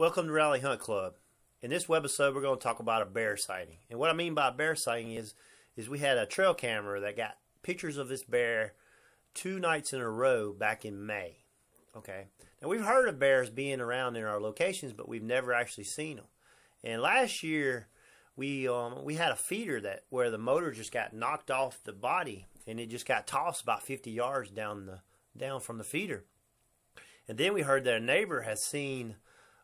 Welcome to Reality Hunt Club. In this webisode, we're going to talk about a bear sighting. And what I mean by bear sighting is, is we had a trail camera that got pictures of this bear two nights in a row back in May. Okay. Now we've heard of bears being around in our locations, but we've never actually seen them. And last year, we um, we had a feeder that where the motor just got knocked off the body and it just got tossed about 50 yards down the down from the feeder. And then we heard that a neighbor has seen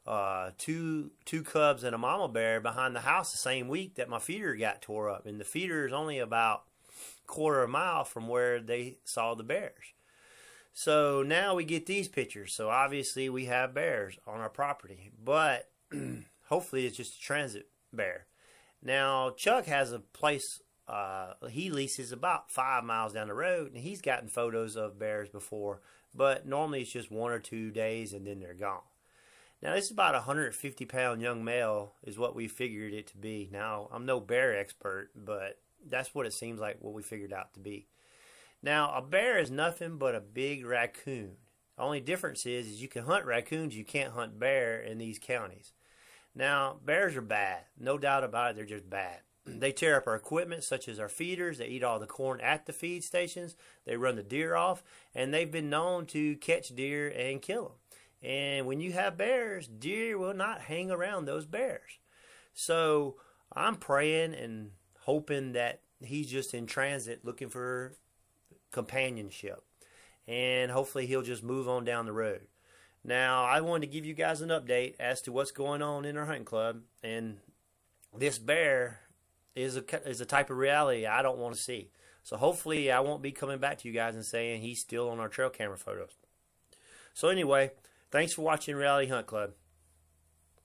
uh, two two cubs and a mama bear behind the house the same week that my feeder got tore up, and the feeder is only about quarter of a mile from where they saw the bears. So now we get these pictures. So obviously we have bears on our property, but hopefully it's just a transit bear. Now Chuck has a place uh, he leases about five miles down the road, and he's gotten photos of bears before, but normally it's just one or two days and then they're gone. Now, this is about a 150 pound young male, is what we figured it to be. Now, I'm no bear expert, but that's what it seems like what we figured out to be. Now, a bear is nothing but a big raccoon. The only difference is, is you can hunt raccoons, you can't hunt bear in these counties. Now, bears are bad, no doubt about it, they're just bad. They tear up our equipment, such as our feeders. They eat all the corn at the feed stations. They run the deer off, and they've been known to catch deer and kill them. And when you have bears, deer will not hang around those bears. So I'm praying and hoping that he's just in transit looking for companionship. And hopefully he'll just move on down the road. Now, I wanted to give you guys an update as to what's going on in our hunting club. And this bear is a, is a type of reality I don't want to see. So hopefully I won't be coming back to you guys and saying he's still on our trail camera photos. So anyway, Thanks for watching Reality Hunt Club.